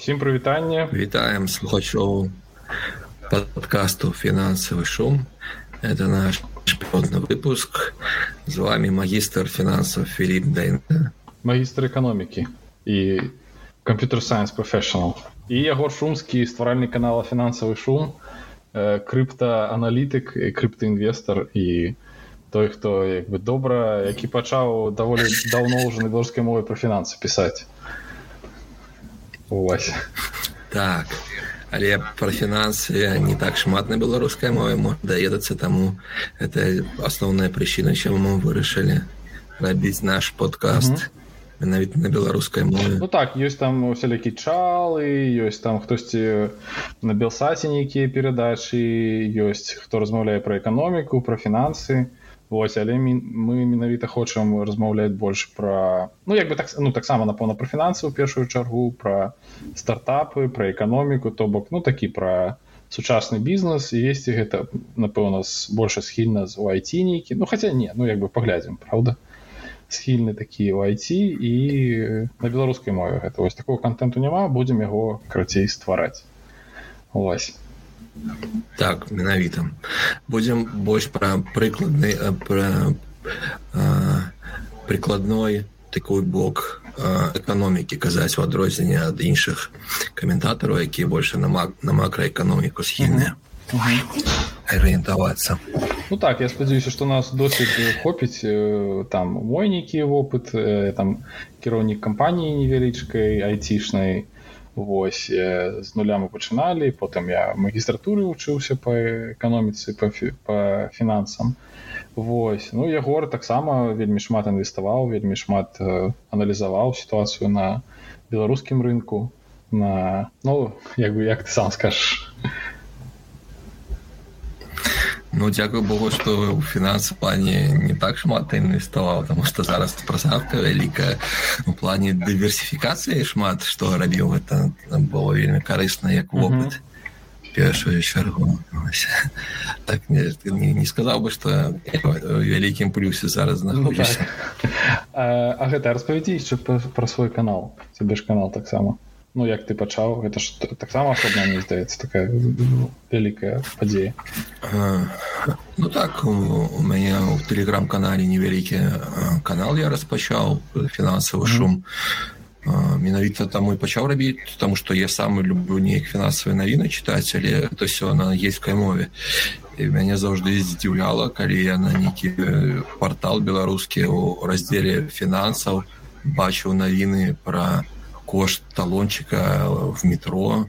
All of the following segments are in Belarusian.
всім прывітанне вітаем слухачоў подкасту фінансавы шум это наш шпіотны выпуск з вами магістр фінансаў Філіп Дэйн магістр эканомікі і камп'ютер сайенс професsional і яго шумскі стваральны канала фінансавы шум крыптааналітык і крыптаінвестор і той хто як бы добра які пачаў даволі даўно ўжо на беларускай мове пра фінансы пісаць Ось. Так. Але пра фінансы не так шмат на беларускай мове даедацца таму это асноўная прычына чаму мы вырашылі рабіць наш подкаст менавіта на беларускай мове Ну так ёсць там усялякі чалы ёсць там хтосьці на белсаце нейкія перадачы ёсць хто размаўляе пра эканоміку пра фінансы Вось, але мы менавіта хочам размаўляць больш пра ну як бы так ну таксама напэўна пра фінансы ў першую чаргу пра стартапы пра эканоміку то бок ну такі пра сучасны бізнес і есці гэта напэўна больше схільна з у айці нейкі. Ну хаця не ну як бы паглядзім Праўда? Схільны такі у айці і на беларускай мове гэта. Вось такого контенту няма будзем яго крацей ствараць. Вось так менавіта. Будзем больш пра прыкладны пра прыкладной такой бок эканомікі казаць у адрозненне ад іншых каментатараў якія больше на мак на макраэканоміку схільныя арыентавацца. Ну так я спадзяюся што нас досыць хопіць там мой нейкі вопыт там кіраўнік кампаніі невялічкай айцішнай Вось з нуля мы пачыналі потым я магістратуры вучыўся па эканоміцы па, фі, па фінансам. Вось ну ягор таксама вельмі шмат інвеставаў вельмі шмат э, аналізаваў сітуацыю на беларускім рынку на ну як бы як ты сам скажаш Ну дзякую Богу што ў фінансы плане не так шмат інвеставаў тому што зараз прасадка вялікая у плане дыверсіфікацыі шмат што рабіў гэта было вельмі карысна як вопыт першую чаргу так не, не, не сказаў бы што вялікім плюсе зараз знаходзіш ну, так. а, а гэта распавядзі яшчэ пра свой канал. Цябе ж канал таксама ну як ты пачаў гэта ж таксама асобна не здаецца такая вялікая падзея. Ну так у, мяне ў тэлеграм-канале невялікі канал я распачаў фінансавы шум. Менавіта там і пачаў рабіць тому што я сам люблю неяк фінансавыя навіны чытаць але то все на ейскай мове. І мяне заўжды здзіўляла калі я на нейкі портал беларускі у раздзеле фінансаў бачыў навіны пра кошт талончика в метро.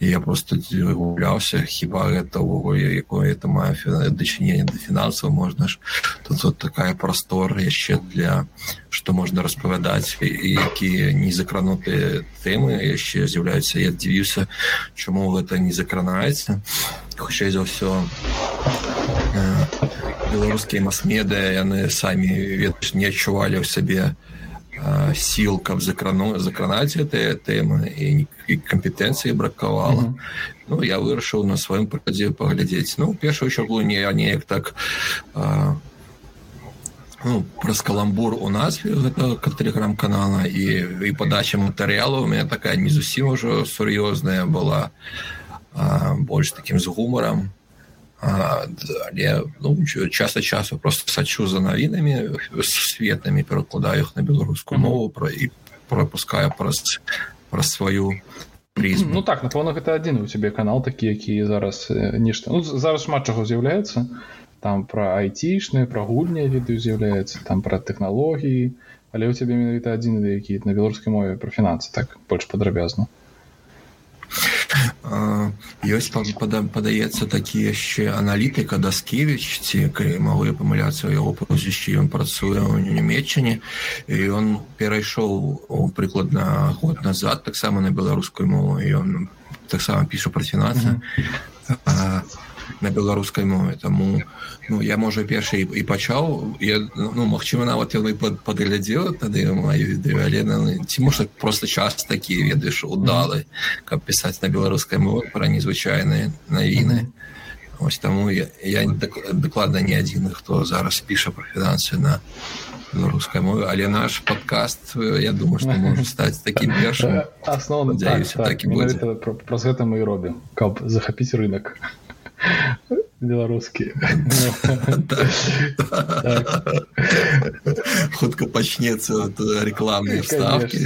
І я просто гуляўся хіба гэта ўвогуле якое это мае дачыненне да фінансаў можна ж. Тут вот такая прастор яшчэ для што можна распавядаць якія не закранутыя тэмы яшчэ з'яўляюцца я дзівіўся чаму гэта не закранаецца хутчэй за ўсё беларускія мас-медыя яны самі ведаеш не адчувалі ў сабе у сіл каб закрану закранаць гэтыя тэмы і, і кампетэнцыі бракавала mm -hmm. Ну я вырашыў на сваім прыкладзе паглядзець ну першую чаргу не я неяк так а, ну, праз каламбур у нас гэта тэлеграм-канала і і падача матэрыялу у меня такая не зусім ужо сур'ёзная была а, больш такім з гумарам але ну, час ад часу просто сачу за навінамі светнымі перакладаю іх на беларускую мову пра і пропускаю праз праз сваю прызму Ну так напэўна гэта адзін у цябе канал такі які зараз нешта ну, зараз шмат чаго з'яўляецца там пра айцішныя пра гульня ведаю з'яўляецца там пра тэхналогіі але у цябе менавіта адзін які на беларускай мове пра фінансы так больш падрабязна ёсць падаецца такі яшчэ аналітыка даскевич ці калі магу памыляцца яго прозвішчы ён працуе ў нямметчане і ён перайшоў прыкладна год назад таксама на беларускую мову ён таксама піша пра фінансы mm -hmm. На беларускай мове. Таму ну я можа першы і пачаў. Я ну магчыма нават яны падглядзела тады маю відэо але ці можа просто час такі ведаеш удалы каб пісаць на беларускай мове пра незвычайныя навіны. Ось таму я, я дакладна не адзіны хто зараз піша пра фінансы на беларускай мове. Але наш подкаст я думаю что можа стаць таким першым. Асноўным так, так, так, праз гэта мы і робім каб захапіць рынок беларускі хутка пачнецца рекламные вставки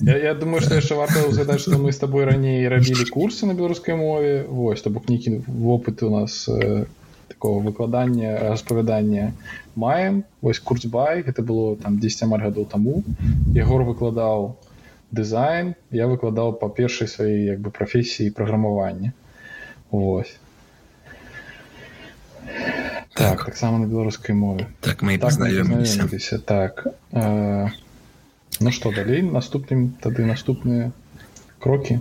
я думаю что яшчэ варта узгадаць что мы с тобой раней рабілі курсы на беларускай мове. Вось то бок нейкі вопыт у нас такого выкладання распавядання маем. Вось курсбай гэта было там 10 амаль гадоў таму егор выкладаў дызайн я выкладаў па першай сваёй як бы прафесіі праграмавання Вось. Так, таксама на беларускай мове. Так мы так, пазнаёміліся. Так. Э, ну што далей наступным тады наступныя крокі.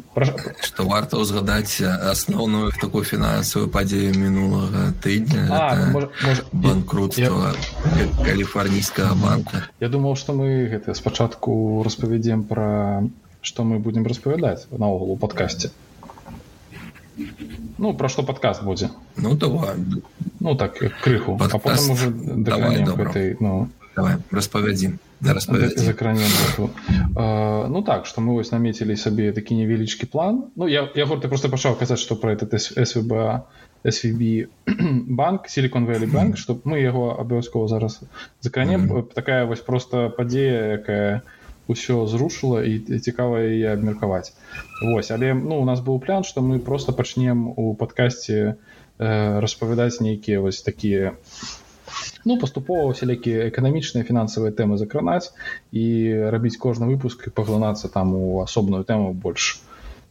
Што варта ўзгадаць асноўную такую фінансавую падзею мінулага тыдня. Банкрутства каліфарнійскага банка. Я думаў што мы гэта спачатку распавядзем пра што мы будзем распавядаць наогул у падкасці Ну пра што падкаст будзе. Ну давай ну так крыху. Подкаст... уже давай, гэтай, ну... давай распавядзім закране ну так что мы вось намецілі сабе такі невялічкі план. Ну я я горты просто пачаў казаць что про этот свб svb банк силикон вэлі банк чтобы мы яго абавязкова зараз закранем mm -hmm. такая вось просто падзея якая ўсё зрушыла і цікава яе абмеркаваць Вось але ну у нас быў план что мы просто пачнем у падкасці э, распавядаць нейкія вось такія ну паступова сялякія эканамічныя фінансавыя тэмы закранаць і рабіць кожны выпуск і паглынацца там у асобную тэму больш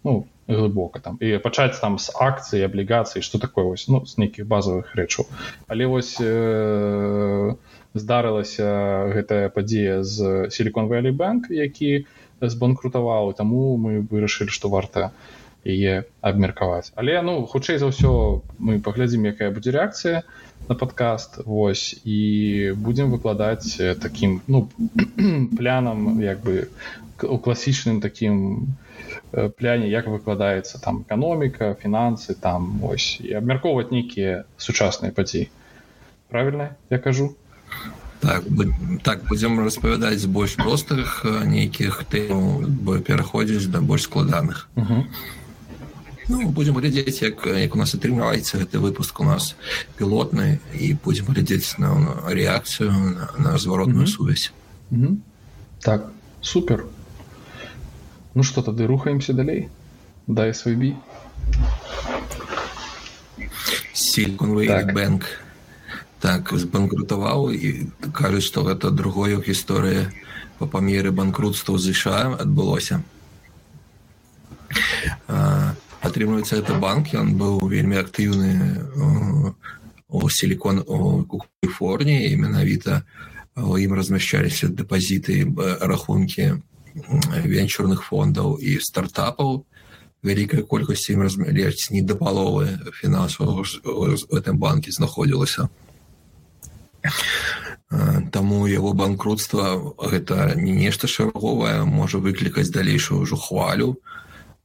ну глыбока там. І пачаць там з акцыі аблігацыі что такое вось ну з нейкіх базовых рэчаў. Але вось э, здарылася гэтая падзея з силикон вэлі банк які збанкрутаваў таму мы вырашылі што варта яе абмеркаваць. Але ну хутчэй за ўсё мы паглядзім якая будзе рэакцыя на падкаст Вось і будзем выкладаць таким ну плянам як бы у класічным таким пляне як выкладаецца там эканоміка фінансы там ось і абмяркоўваць нейкія сучасныя падзеі. Правильно я кажу? Так так будзем распавядаць больш простых нейкіх тэм бо пераходзіць да больш складаных ну, будзем глядзець як як у нас атрымліваецца гэты выпуск. У нас пілотны і будзем глядзець на, рэакцыю на, на зваротную сувязь. Так супер. Ну что тады рухаемся далей? Свой би силикон так. бэнк так збанкрутаваў і кажуць што гэта другое гісторыя па памеры банкрутства ЗША адбылося атрымліваецца это банк ён быў вельмі актыўны у силикон у каліфорніі менавіта у ім размяшчаліся дэпазіты рахункі венчурных фондаў і стартапаў вялікай колькасці ім размяляць не да паловы фінансовых у гэтым банке знаходзілася Таму яго банкрутства гэта не нешта шаговае можа выклікаць далейшую ўжо хвалю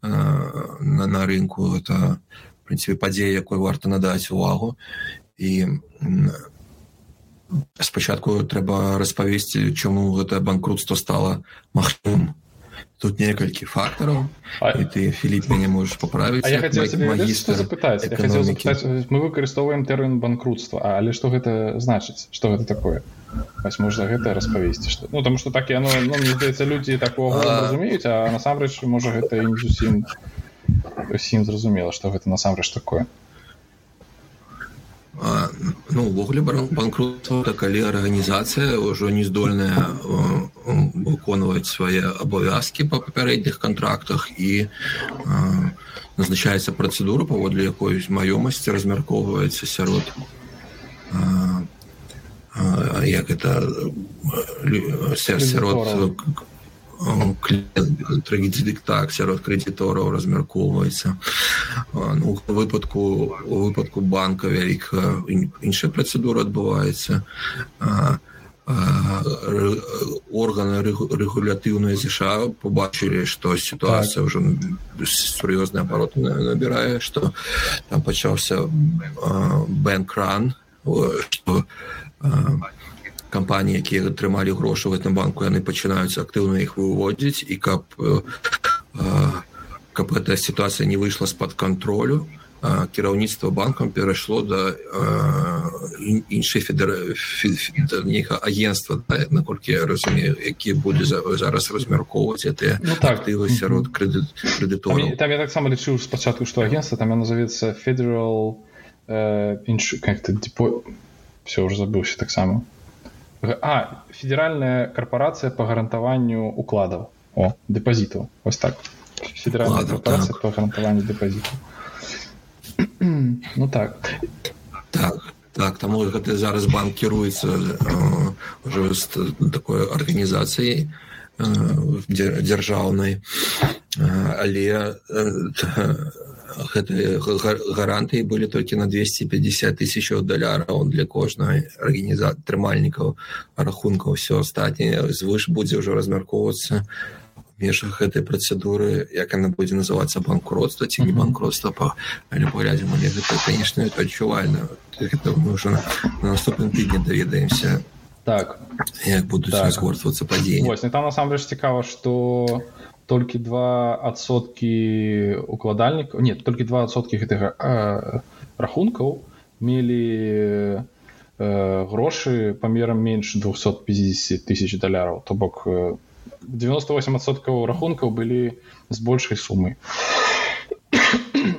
на, на рынку. Это прынцыпе падзея якой варта надаць увагу і спачатку трэба распавесці чаму гэта банкрутство стала магчым тут некалькі фактараў а... і ты філіп мяне можаш паправіць я запытаць мы выкарыстоўваем тэрмін банкрутства але што гэта значыць што гэта такое вось можна гэта распавесці што ну там што так яно ну, мне здаецца людзі такого а... разумеюць а насамрэч можа гэта і не зусім усім зразумела што гэта насамрэч такое ну увогуле банкрутства калі арганізацыя ўжо не здольная выконваць свае абавязкі па папярэдніх контрактах і назначаецца працэдура паводле якой маёмасці размяркоўваецца сярод як это сярод так сярод крэдітораў размяркоўваецца. Ну, выпадку у выпадку банка вялікая іншая працэдура адбываецца. Органы рэгулятыўныя ЗША побачылі што сітуацыя ўжо сур'ёзны абарот набірае што там пачаўся бэнкран кампаніі якія атрымалі грошы в этом банку яны пачынаюць актыўна іх выводзіць і каб каб эта сітуацыя не выйшла з-пад кантролю кіраўніцтва банкам перайшло да іншай федернейга агентства наколькі я разумею які будзе зараз размяркоўваць гэтыя ну, так. актывы сярод крэдыт крэдытораў там, там я таксама лічыў спачатку што агентства там назовецца федерал э, інш как-то депо все уже забыўся таксама а федеральная карпорацыя по гарантаванню укладаў о дэпазітаў вось так. Федеральная карпорацыя так. по гарантаванню дэпазітаў ну так. Так так таму гэты зараз банк кіруецца ўжо з такой арганізацыяй дзяржаўнай але гэтыя гарантыі былі толькі на 250 тысяч даляраў для кожнай арганіза трымальнікаў рахункаў все астатняе звыш будзе ўжо размяркоўвацца межах гэтай працэдуры як яна будзе называцца банкротства ці не банкротства па але паглядзім але гэта это адчувальна гэта мы уже на, на наступным тыдні даведаемся так. Як будуць так. разгортвацца падзеі там насамрэч цікава что толькі два адсоткі укладальнікаў нет толькі два адсоткі гэтага э, рахункаў мелі э, грошы памерам менш 250 тысяч даляраў то бок 98соткаў рахункаў былі з большай сумы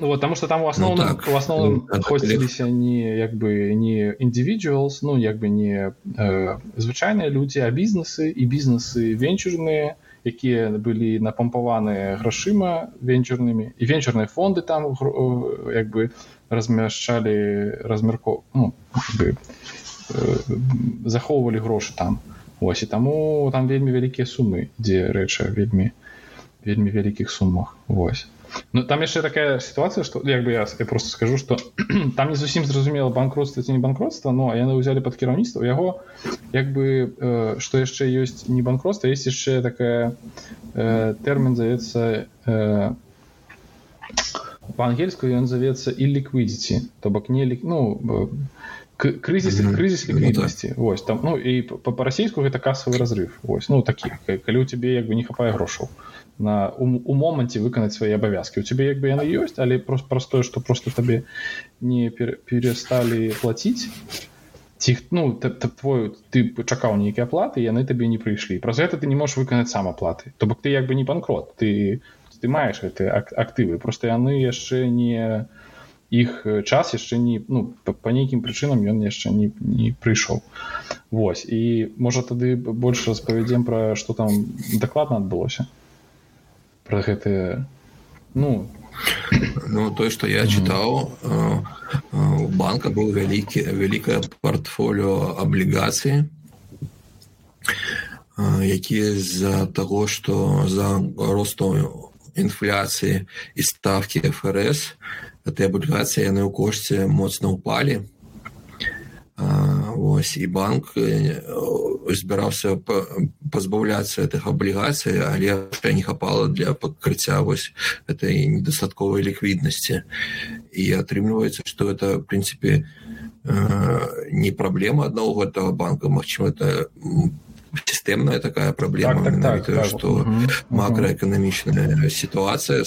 вот, потому что там у основном ну, так. у основном хосціліся не як бы не individuals ну як бы не э, звычайныя людзі а бізнесы і бізнесы венчурныя і якія былі напампаваныя грашыма венчурнымі. І венчурныя фонды там як бы размяшчалі размярко ну, бы, э, захоўвалі грошы там. Ось і таму там вельмі вялікія сумы дзе рэча вельмі вельмі вялікіх сумах. Вось Ну там яшчэ такая сітуацыя што як бы я, я просто скажу што там не зусім зразумела банкротства ці не банкротства но яны ўзялі пад кіраўніцтва яго як бы э, што яшчэ ёсць не банкротства есть яшчэ такая э, тэрмін завецца э, па-ангельску ён завецца і ліквідзіці то бок не лік ну крызіс крызіс ліквіднасці Вось там ну і па-расійску гэта касавы разрыв. Вось ну такі калі ў цябе як бы не хапае грошаў на у, у моманце выканаць свае абавязкі у цябе як бы яны ёсць але просто простое что просто табе не пер, пересталі платіць ці ну твой ты чакаў нейкія аплаты яны табе не прыйшлі праз гэта ты не можешь выканаць сам аплаты то бок ты як бы не банкрот. Ты ты маеш гэты актывы просто яны яшчэ не іх час яшчэ не ну по нейкім прычынам ён яшчэ не, не прыйшоў Вось і можа тады больше распавядзем пра што там дакладна адбылося про гэтые ну ну той что я чытаў у банка быў вялікі вялікае портфоліо аблігацыі якія з-за таго што за росту інфляцыі і ставкі ФРС этой аблігацыі яны ў кошце моцна ўпалі Вось і банк збіраўся пазбаўляцца гэтых аблігацый, але не хапала для пакрыцця вось этой недастатковай ліквіднасці. І атрымліваецца, што это прынцыпе не праблема аднаго гэтага банка, Мачыма это сістэмная такая праблема так, так, так, так. макраэканамічная сітуацыя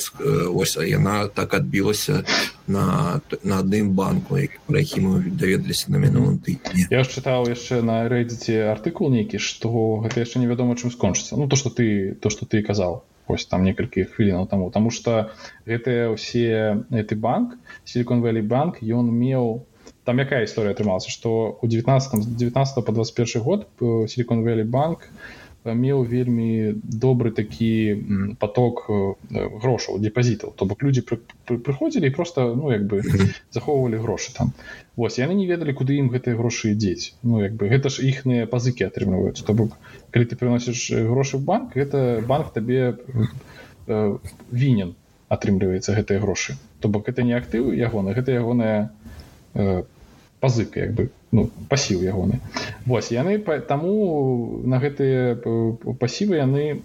ось яна так адбілася на на адным банку. Про які мы даведаліся на мінулым тыдні я чытаў яшчэ на рэдзіце артыкул нейкі што гэта яшчэ невядома чым скончыцца ну то что ты то что ты казаў ось там некалькі хвілінаў таму таму что гэтыя ўсе гэты банк силикон вэлі банк ён меў там якая історыя атрымалася што у 19 19 по 21 год силикон вэлі банк меў вельмі добры такі поток грошаў депазітаў. То бок людзі прыходзілі і просто ну як бы захоўвалі грошы там. Вось яны не ведалі куды ім гэтыя грошы дзець ну як бы гэта ж іхныя пазыкі атрымліваюць то бок калі ты прыносіш грошы в банк гэта банк табе э, вінен атрымліваецца гэтыя грошы. То бок это не актывы ягоны гэта ягоная Э, пазык як бы ну пасіў ягоны. Вось яны таму на гэтыя э, пасівы яны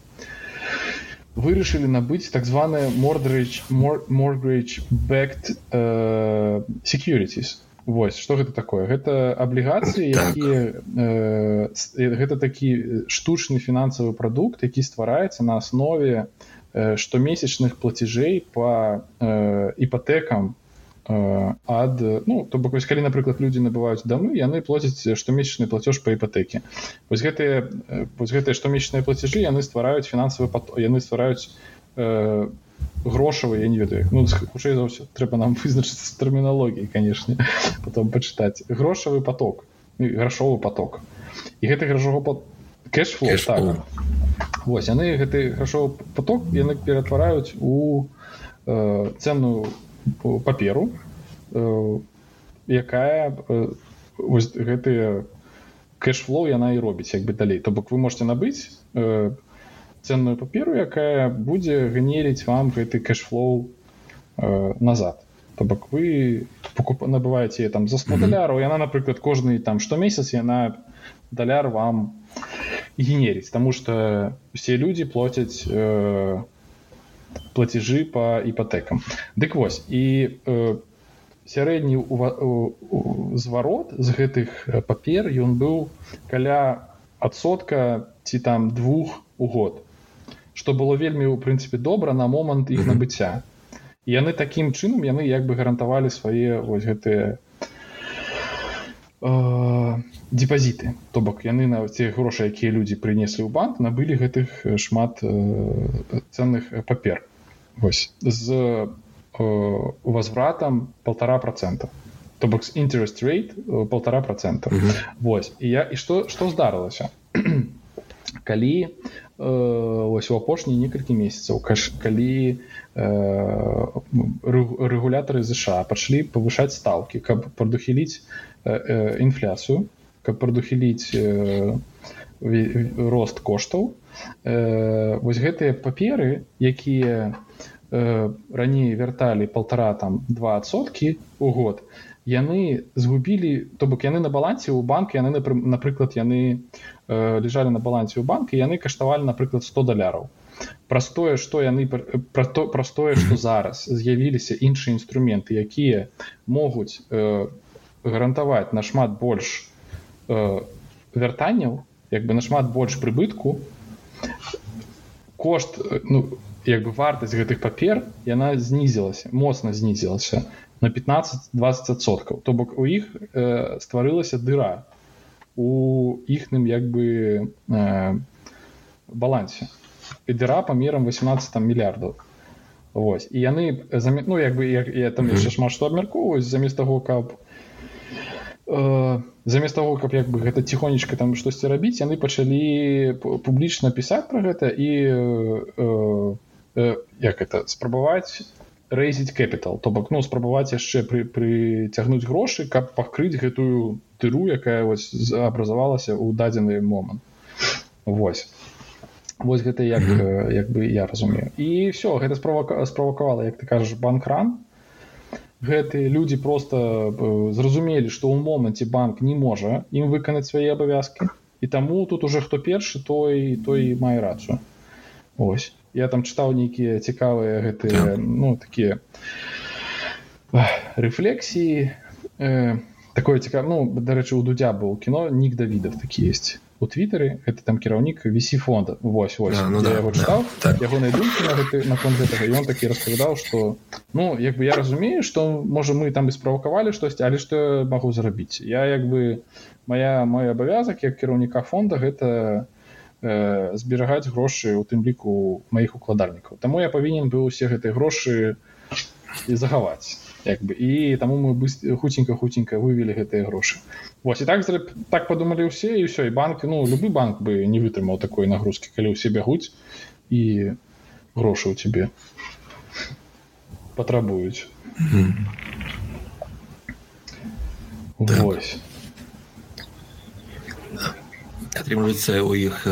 вырашылі набыць так званые мордрэч моргрэч backed securities. Вось што гэта такое? Гэта аблігацыі так. якія э, гэта такі штучны фінансавы прадукт які ствараецца на аснове э, штомесячных плацежэй по э, іпатэкам э, ад ну то бок вось калі напрыклад людзі набываюць дамы яны плоцяць штомесячны платеж по іпатэке. Вось гэтыя вось гэтыя штомесячныя плацежы яны ствараюць фінансавы яны ствараюць э, грошавы я не ведаю ну, хутчэй за ўсё трэба нам вызначыцца з тэрміналогіяй канешне потом пачытаць. Грошавы поток грашовы поток і гэты грашовы под кэш так. Вось яны гэты грашовы поток яны ператвараюць у э, ценную паперу э, якая э, вось гэтыя кэшфлоу яна і робіць як бы далей. То бок вы можете набыць э, ценную паперу якая будзе генерить вам гэты кэшфлоу назад. То бок вы покуп набываете там за 100 даляраў яна напрыклад кожны там штомесяц яна даляр вам генерить тому что все люди платяць э, платежы по іпатэкам дык вось і э, сярэдні зварот з гэтых папер ён быў каля адсотка ці там двух у год што было вельмі ў прынцыпе добра на момант іх набыцця. Яны такім чынам яны як бы гарантавалі свае вось гэтыя э, депазіты то бок яны на ці грошы якія людзі прынеслі ў банк набылі гэтых шмат э, ценных папер. Вось. З э, возвратам полтора процента. То бок interest rate полтора процента. Вось. І я і что что здарылася? Калі ось у апошнія некалькі месяцаў калі рэгулятары ЗША пачалі павышаць стаўкі каб прадухіліць інфляцыю каб прадухіліць рост коштаў. Вось гэтыя паперы якія раней вярталі полтора там двасоткі у год яны згубілі то бок яны на балансе ў банк яны напрыклад яны э, лежалі на балансе ў банк і яны каштавалі напрыклад 100 даляраў. Простое что яны про то простое что зараз з'явіліся іншыя інструменты якія могуць э, гарантаваць нашмат больш э, вяртанняў як бы нашмат больш прыбытку. Кошт ну як бы вартасць гэтых папер яна знізілася моцна знізілася на 15-20соткаў то бок у іх э, стварылася дыра у іхным як бы э, балансе. І дыра памерам 18 мільярдаў. Вось. І яны замі... ну як бы як, я там яшчэ шмат што абмяркоўваюць замест таго каб э, замест таго каб як бы гэта ціхонечка там штосьці рабіць яны пачалі публічна пісаць пра гэта і э, э, як это спрабаваць рэйзіць капітал то бок ну спрабаваць яшчэ пры прыцягнуць грошы каб пакрыць гэтую тыру якая вось абразавалася ў дадзены момант. Вось. Вось гэта як -hmm. як бы я разумею. І все гэта справа справакавала як ты кажаш банкран гэтыя людзі просто зразумелі што ў моманце банк не можа ім выканаць свае абавязкі і таму тут уже хто першы той той мае рацыю. Ось. Я там чытаў нейкія цікавыя гэтыя так. ну такія рэфлексіі э, такое цікав ну дарэчы у дудзя быў кіно нік давідов такі есть у твиттары это там кіраўнік вісі фонда вось вось а, ну, да, яго чытаў да, так. яго найдумкі на гэты на фон гэтага ён такі распавядаў што ну як бы я разумею што можа мы там і справакавалі штосьці але што магу зрабіць я як бы моя мой абавязак як кіраўніка фонда гэта э, зберагаць грошы у тым ліку маіх укладальнікаў Таму я павінен быў усе гэтыя грошы і захаваць як бы. І таму мы хуценька хуценька вывели гэтыя грошы. Вось і так так падумалі ўсе і ўсё і банк ну любы банк бы не вытрымаў такой нагрузкі калі ўсе бягуць і грошы ў цябе патрабуюць. Mm -hmm. Вось атрымліваецца у іх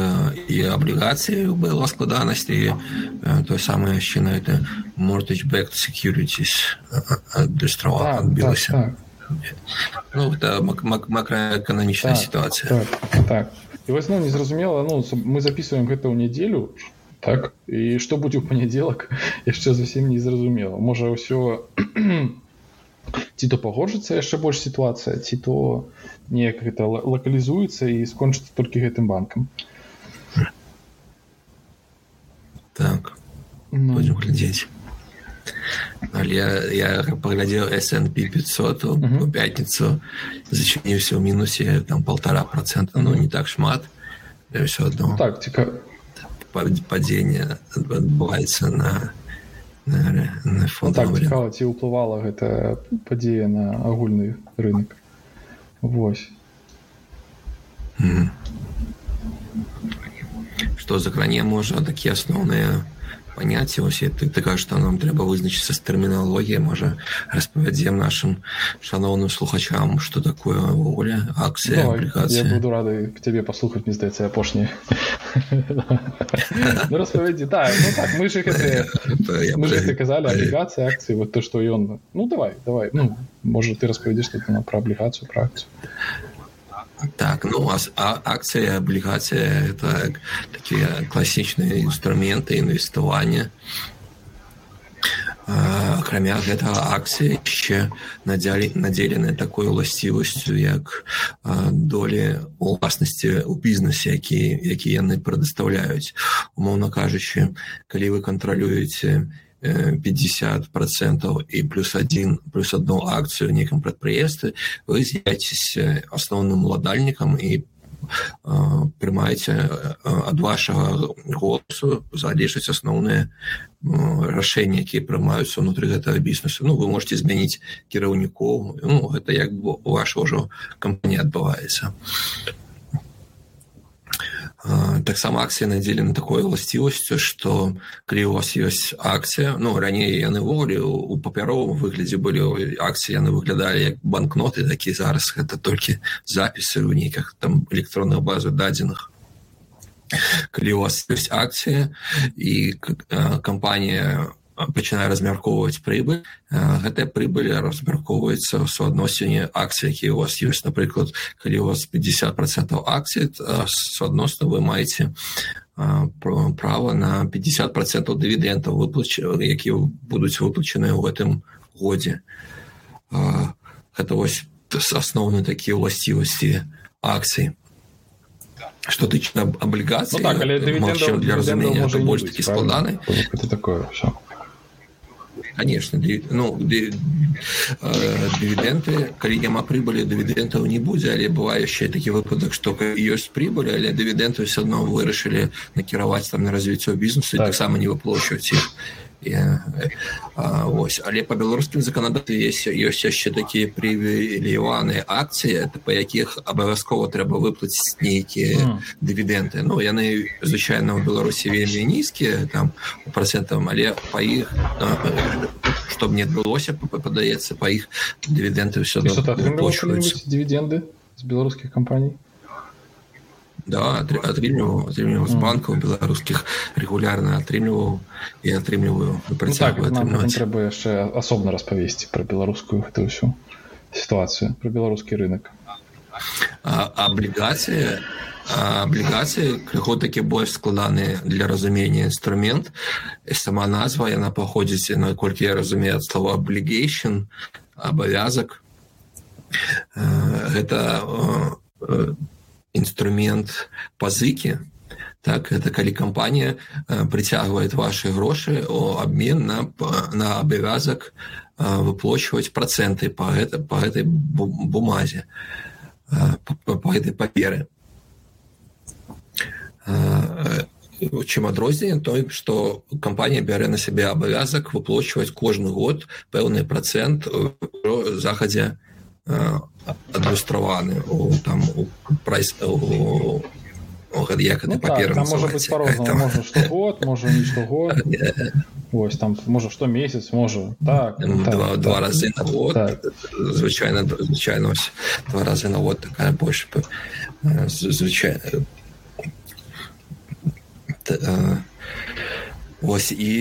і аблігацыі было складанасці той самае яшчэ на это mortgage back securities адстрава адбілася так, так, так. ну это макраэканамічная так, сітуацыя так, так. і вось ну незразумела ну мы записываем гэта ў нядзелю так і што будзе ў панядзелак яшчэ зусім незразумела можа ўсё ці то пагоржыцца яшчэ больш сітуацыя ці то неяк гэта лакалізуецца і скончыцца толькі гэтым банкам. Так. Ну, глядзець. Але я паглядзеў снп 500 у uh -huh. пятніцу зачыніўся ў мінусе там полтора процента ну не так шмат все одно ну, так ціка падзенне адбываецца на на, на так, цікава, ці ўплывала гэта падзея на агульны рынок Вось. -hmm. што закране можа такія асноўныя паняцці ось ты ты кажаш што нам трэба вызначыцца з тэрміналогіяй можа распавядзем нашим шаноўным слухачам что такое увогуле акцыя аплікацыя буду рады тебе паслухаць мне здаецца апошні распавядзі так, ну так мы же казалі аблігацыя акцыі вот то что ён ну давай давай. Ну можа ты распавядзеш на пра аблігацыю працу Так, ну а, а акцыя аблігацыя это такія класічныя інструменты інвеставання акрамя гэтага акцыі яшчэ надзялі надзелены такой уласцівасцю як долі уласнасці ў бізнесе які які яны прадастаўляюць умоўна кажучы калі вы кантралюеце 50 процентов и плюс один плюс одну акцию в неком предприятии вы з'являетесь основным уладальником и э, прымаеце ад вашага голосу залежаць асноўныя рашэнні якія прымаюцца ўнутры гэтага бізнесу ну вы можете змяніць кіраўнікоў ну гэта як ваша ўжо кампанія адбываецца таксама акцыі надзелены такой уласцівасцю што калі у вас ёсць акцыя ну раней яны волі у папяровым выглядзе былі акцыі яны выглядалі як банкноты такі зараз. Гэта толькі запісы ў нейках там электронных базу дадзеных калі у вас ёсць акцыя і кампанія у пачынае размяркоўваць прыбыль гэтая прыбыль размяркоўваецца ў суадносіне акцыі якія у вас ёсць напрыклад калі у вас 50 процентов акцый суадносна вы маеце права на 50 процентов дывідэнтаў выплач якія будуць выплачаныя ў гэтым годзе гэта вось асноўны такія ўласцівасці акцыі что тычна аблігацыі ну, так, для разумення больш такі складаны это такое все конечно ну дывідэнты калі няма прыбылі дывідэнтаў не будзе але бывае яшчэ такі выпадак што ёсць прыбылі але дывідэнты все адно вырашылі накіраваць там на развіццё бізнесу так. таксама не выплачваць іх ось. Але по беларускім заканадаты есть ёсць яшчэ такія прывіліваныя акцыі па якіх абавязкова трэба выплаціць нейкія mm. дывідэнты Ну яны звычайна ў беларусі вельмі нізкія там процентам але па іх чтоб не адбылося падаецца па іх дывідэнты ўсё дывіденды з беларускіх кампаній да атрымліваў атрымліваў з банкаў беларускіх рэгулярна атрымліваў і атрымліваю ну, так, трэба яшчэ асобна распавесці пра беларускую гэтую ўсю сітуацыю пра беларускі рынок. Аблігацыя аблігацыі крыху такі больш складаны для разумення інструмент сама назва яна паходзіць наколькі я разумею ад слова аблігейшн абавязак гэта інструмент пазыкі так это калі кампанія прыцягвае ваши грошы о обмен на на абавязак выплочваць проценты по гэта по гэтай бумазе по этой паперы чым адрозненне той што кампанія бярэ на сябе абавязак выплочваць кожны год пэўны процент захадзе адлюстраваны у там у прайс у як ну, папер так, можа быть там... можа штогод можа не штогод ось там можа што месяц можа так, так два, так, два разы на год. Так. звычайна звычайно два разы на год такая больш звычайна Вось і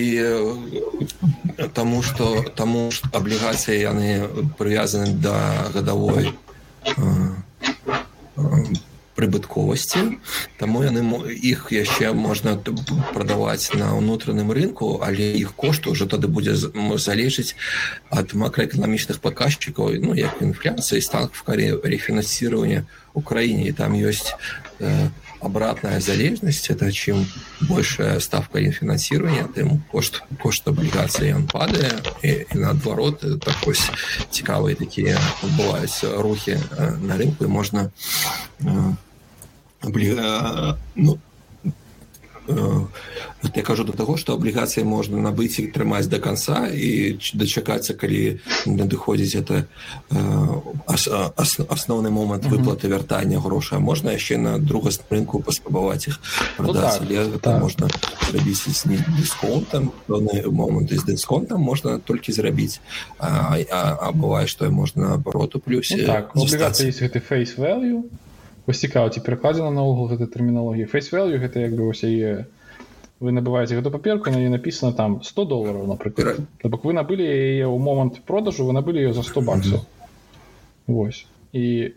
таму што таму аблігацыі яны прывязаны да гадавой прыбытковасці таму яны іх яшчэ можна прадаваць на ўнутраным рынку але іх кошт уже тады будзе залежыць ад макроэканамічных паказчыкаў ну як інфляцыі стан в каре рефінансирования украіне там ёсць э, обратная залежнасць это чем большая ставка фінансирования тым кошт кошт облігацыі он падае і, і наадварот так вось цікавыя такія адбываюцца рухі на рынку і можна обліга ну вот я кажу до таго что аблігацыі можна набыць і трымаць до конца і дачакацца калі надыходзіць это асноўны момант выплаты вяртання гроша можна яшчэ на другас рынку паспрабаваць іх продаць ну, так, так. можна зрабіць з дысконтам момант з дысконтам можна толькі зрабіць а, а, а бывае што можна абароту плюсе ну, так, гэты face value вось цікава ці перакладзена наогул гэтай тэрміналогіі. Face value гэта як бы вось яе вы набываеце гэту паперку на ней написано там 100 долларов напрыклад. Бок вы набылі яе ў момант продажу вы набылі ее за 100 баксов mm -hmm. Вось. І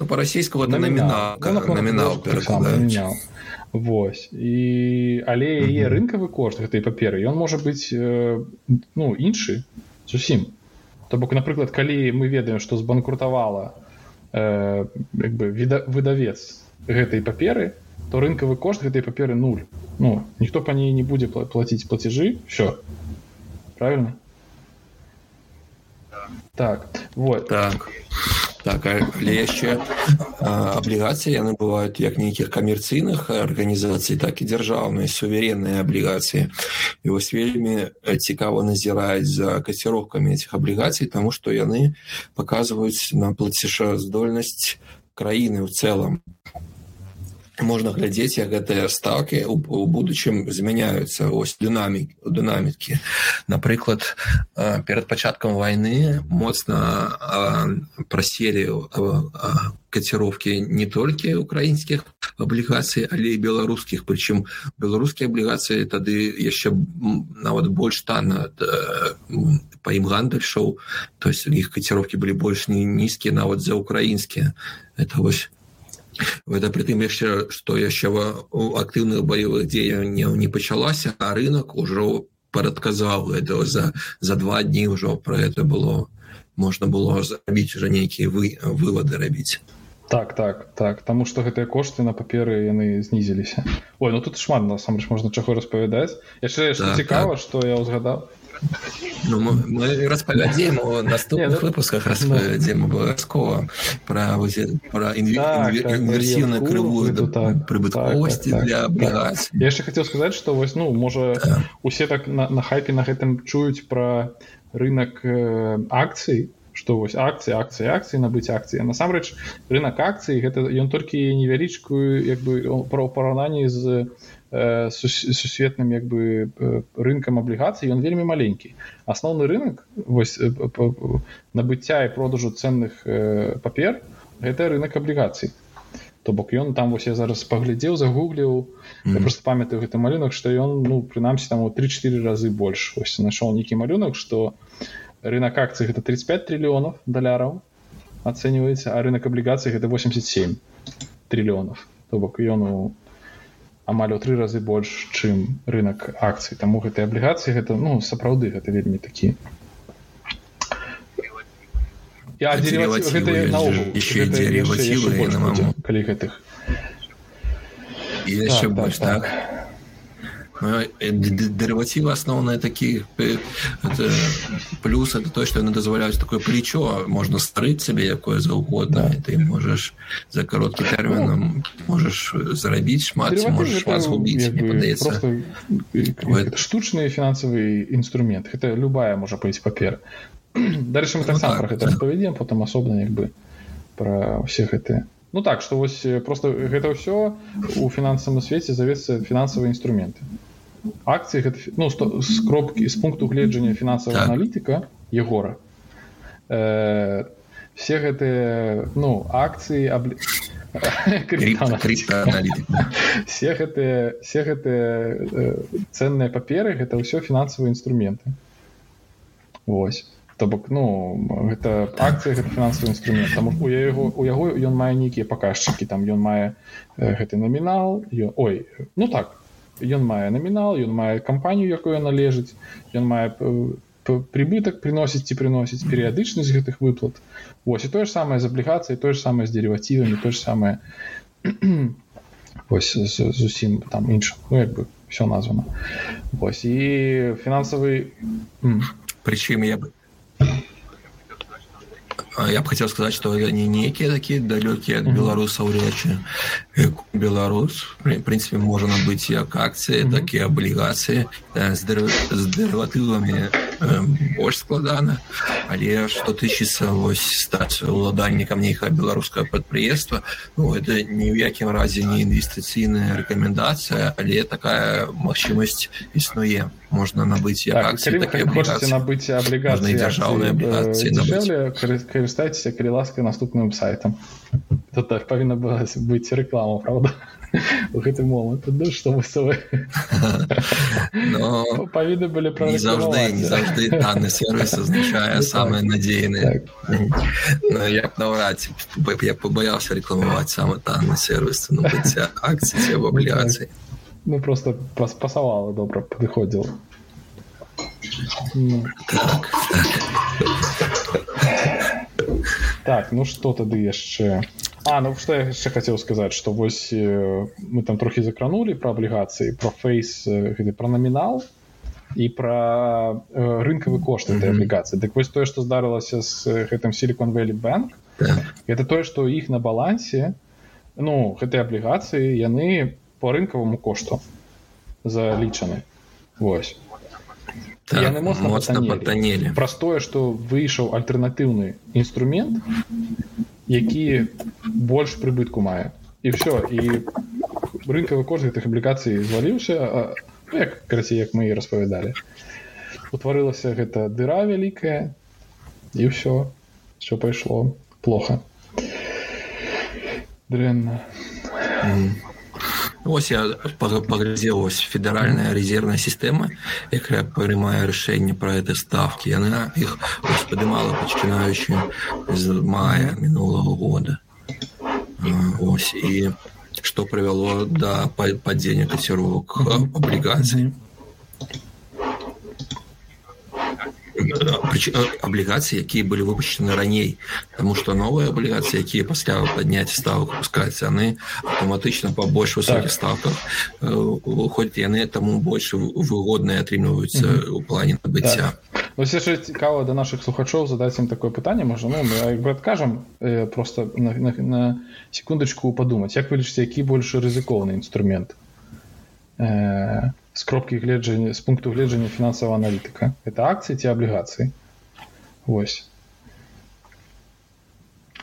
ну, по-расійского намінал намінал Вось. І але яе рынкавы кошт гэтай паперы ён можа быць э, ну іншы зусім. То бок напрыклад калі мы ведаем што збанкрутавала э, бы віда, выдавец гэтай паперы то рынкавы кошт гэтай паперы нуль. Ну ніхто па ней не будзе плаціць платежы все правильно? Так вот. Так так але яшчэ аблігацыі яны бываюць як нейкіх камерцыйных арганізацый так і дзяржаўныя суверенныя аблігацыі і вось вельмі цікава назіраюць за каціровкамі этих аблігацый тому што яны паказваюць на плацішаздольнасць краіны ў цэлым можна глядзець як гэтыя стаўкі у будучым змяняюцца ось дынамік дынамікі напрыклад перад пачаткам войны моцна праселі каціровкі не толькі украінскіх аблігацый але беларускіх прычым беларускія аблігацыі тады яшчэ нават больш танна па ім гандаль шоу то есть іх каціровкі былі больш не нізкія нават за украінскія это вось гэта прытым яшчэ што яшчэ актыўных баявых дзеянняў не пачалася а рынок ужо парадказаў гэта за за два дні ўжо про это было можна было зрабіць уже нейкія вы выводы рабіць так так так. Таму што гэтыя кошты на паперы яны знізіліся ой ну тут шмат насамрэч можна чаго распавядаць яшчэ так, цікава так. што я ўзгадаў Ну, мы, мы распавядзем у наступных выпусках распавядзем абавязкова пра пра інверсіўна крывую прыбытковасці для аблігацый я яшчэ хацеў сказаць што вось ну можа усе так на, на хайпе на гэтым чуюць пра рынок акцый што вось акцыі акцыі акцыі набыць акцыі насамрэч рынок акцый гэта ён толькі невялічкую як бы пра параўнанні з сусветным як бы рынкам аблігацый ён вельмі маленькі. Асноўны рынок вось набыцця і продажу ценных папер гэта рынок аблігацый. То бок ён там вось я зараз паглядзеў загугліў. Mm -hmm. просто памятаю гэты малюнак што ён ну прынамсі там у три-4 разы больш. Ось нашел нейкі малюнак што рынок акцый гэта 35 триллионов даляраў ацэньваецца а рынок аблігацый гэта 87 триллионов то бок ён у амаль у тры разы больш чым рынок акцый. Таму гэтай аблігацыі гэта ну сапраўды гэта вельмі такі калі гэтых яшчэ больш так, так. Деривативы основные такие. Это, плюс это то, что они дозволяют такое плечо. Можно строить себе якое за угодно. Да. И ты можешь за короткий термин ну, можешь заробить шмат, можешь шмат згубить. Мне подается. Просто штучные финансовые инструменты. Это любая может быть папер. Дальше мы так ну, сам так, про это да. распавядзем, потом особенно как бы про всех это. Ну так, что вот просто это все у финансовом свете зовется финансовые инструменты акцыі гэта ну, з кропкі з пункту гледжання фінансавага так. аналітыка егора. Э, все гэтыя ну акцыі аб... все гэтыя все гэтыя э, ценныя паперы гэта ўсё фінансавыя інструменты Вось то бок ну гэта акцыя гэта фінансавы інструмент там у яго у яго ён мае нейкія паказчыкі там ён мае гэты намінал ён, ой ну так ён мае намінал ён мае кампанію якую належыць ён мае прыбытак приносіць ці приносіць перыядычнасць гэтых выплат. Вось і тое ж самае з аблігацыяй тое ж самае з дерывацівамі то ж самае ось зусім там іншым. Ну як бы все названо. Ось і фінансавы прычым я бы я б хотел сказать что они некие такие далекие от беларусаў речи. Беларус в принципе можно быть як акции так и облигации с дерыватывами больш складана але что тычыцца вось стаць уладальнікам нейкага беларускага прадпрыемства ну это ні ў якім разе не інвестыцыйная рэкамендацыя але такая магчымасць існуе можна набыць так, набыць аблігацыі дзяржаўнай аблігацыі карыстайцеся калі ласка наступным сайтам тут так павінна быць рэклама правда гэты момант ну, што вы павінны былі пра заўжды не заўжды данны сервіс азначае самыя надзейныя я б наўрад я пабаяўся рэкламаваць самы танны сервіс ну, акцыі або аблігацыі ну просто пасавала добра падыходзіла ну. так, так. Ну что тады яшчэ А ну что я яшчэ хацеў сказаць что вось мы там трохі закранули про аблігацыі про фейс гэты про намінал і про э, рынкавы кошт этой аблігацыі Дык вось тое что здарылася с гэтым силикон Valley банк это тое что іх на балансе ну гэтай аблігацыі яны по рынкаваму кошту залічаны. Вось. Так, яны моцна, моцна патанелі. простое что выйшаў альтэрнатыўны інструмент які больш прыбытку мае. І все і рынкавы кошт гэтых аблікацый зваліўся ну, як карацей як мы і распавядалі. Утварылася гэта дыра вялікая і ўсё все пайшло плохо дрэнна. Mm -hmm. Ось я паглядзеў ось федэральная резервная сістэма якая прымае рашэнне пра гэты ставкі яна іх падымала пачынаючы з мая мінулого года. Ось і што прывяло да падзення каціровак аблігацый аблігацыі якія былі выпущены раней тому что новыя аблігацыі якія пасля падняць ставок пускаюць яны аўтаматычна па больш высокіх ставках выходзяць яны таму больш выгодныя атрымліваюцца у плане набыцця яшчэ цікава да наших слухачоў задаць ім такое пытанне можа ну, мы бы адкажам э, просто на, на, на секундачку падумаць як вы лічыце які больш рызыкоўны інструмент э, з кропкі гледжання з пункту гледжання фінансавага аналітыка это акцыі ці аблігацыі Вось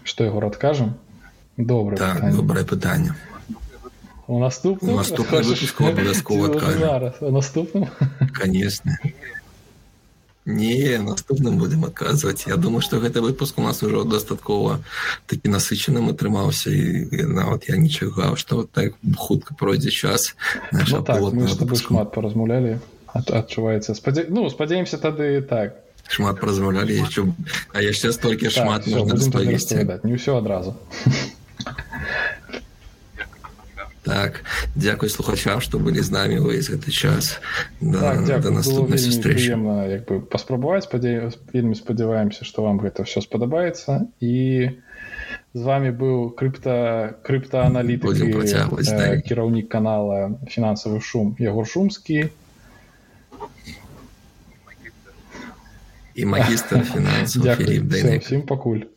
что яго адкажам добра так, добрае пытанне у наступным наступным конечно не наступным будем адказваць Я думаю что гэты выпуск у нас ужо дастаткова такі насычаным атрымаўся і нават я не чакаў что вот так хутка пройдзе час ну, так, шмат паразмаўлялі адчуваецца спадзе... ну спадзяемся тады так. Шмат паразмаўлялі яшчэ а яшчэ столькі так, шмат не ўсё адразу Так, дзякуй слухачам, што былі з намі ўвесь гэты час да, так, да наступнай сустрэчы як бы паспрабаваць спадзе... вельмі спадзяваемся, што вам гэта ўсё спадабаецца і з вами быў крыпта крыптааналітык э, кіраўнік канала фінансавы шум Ягор шумскі і магістр фінансаў всім пакуль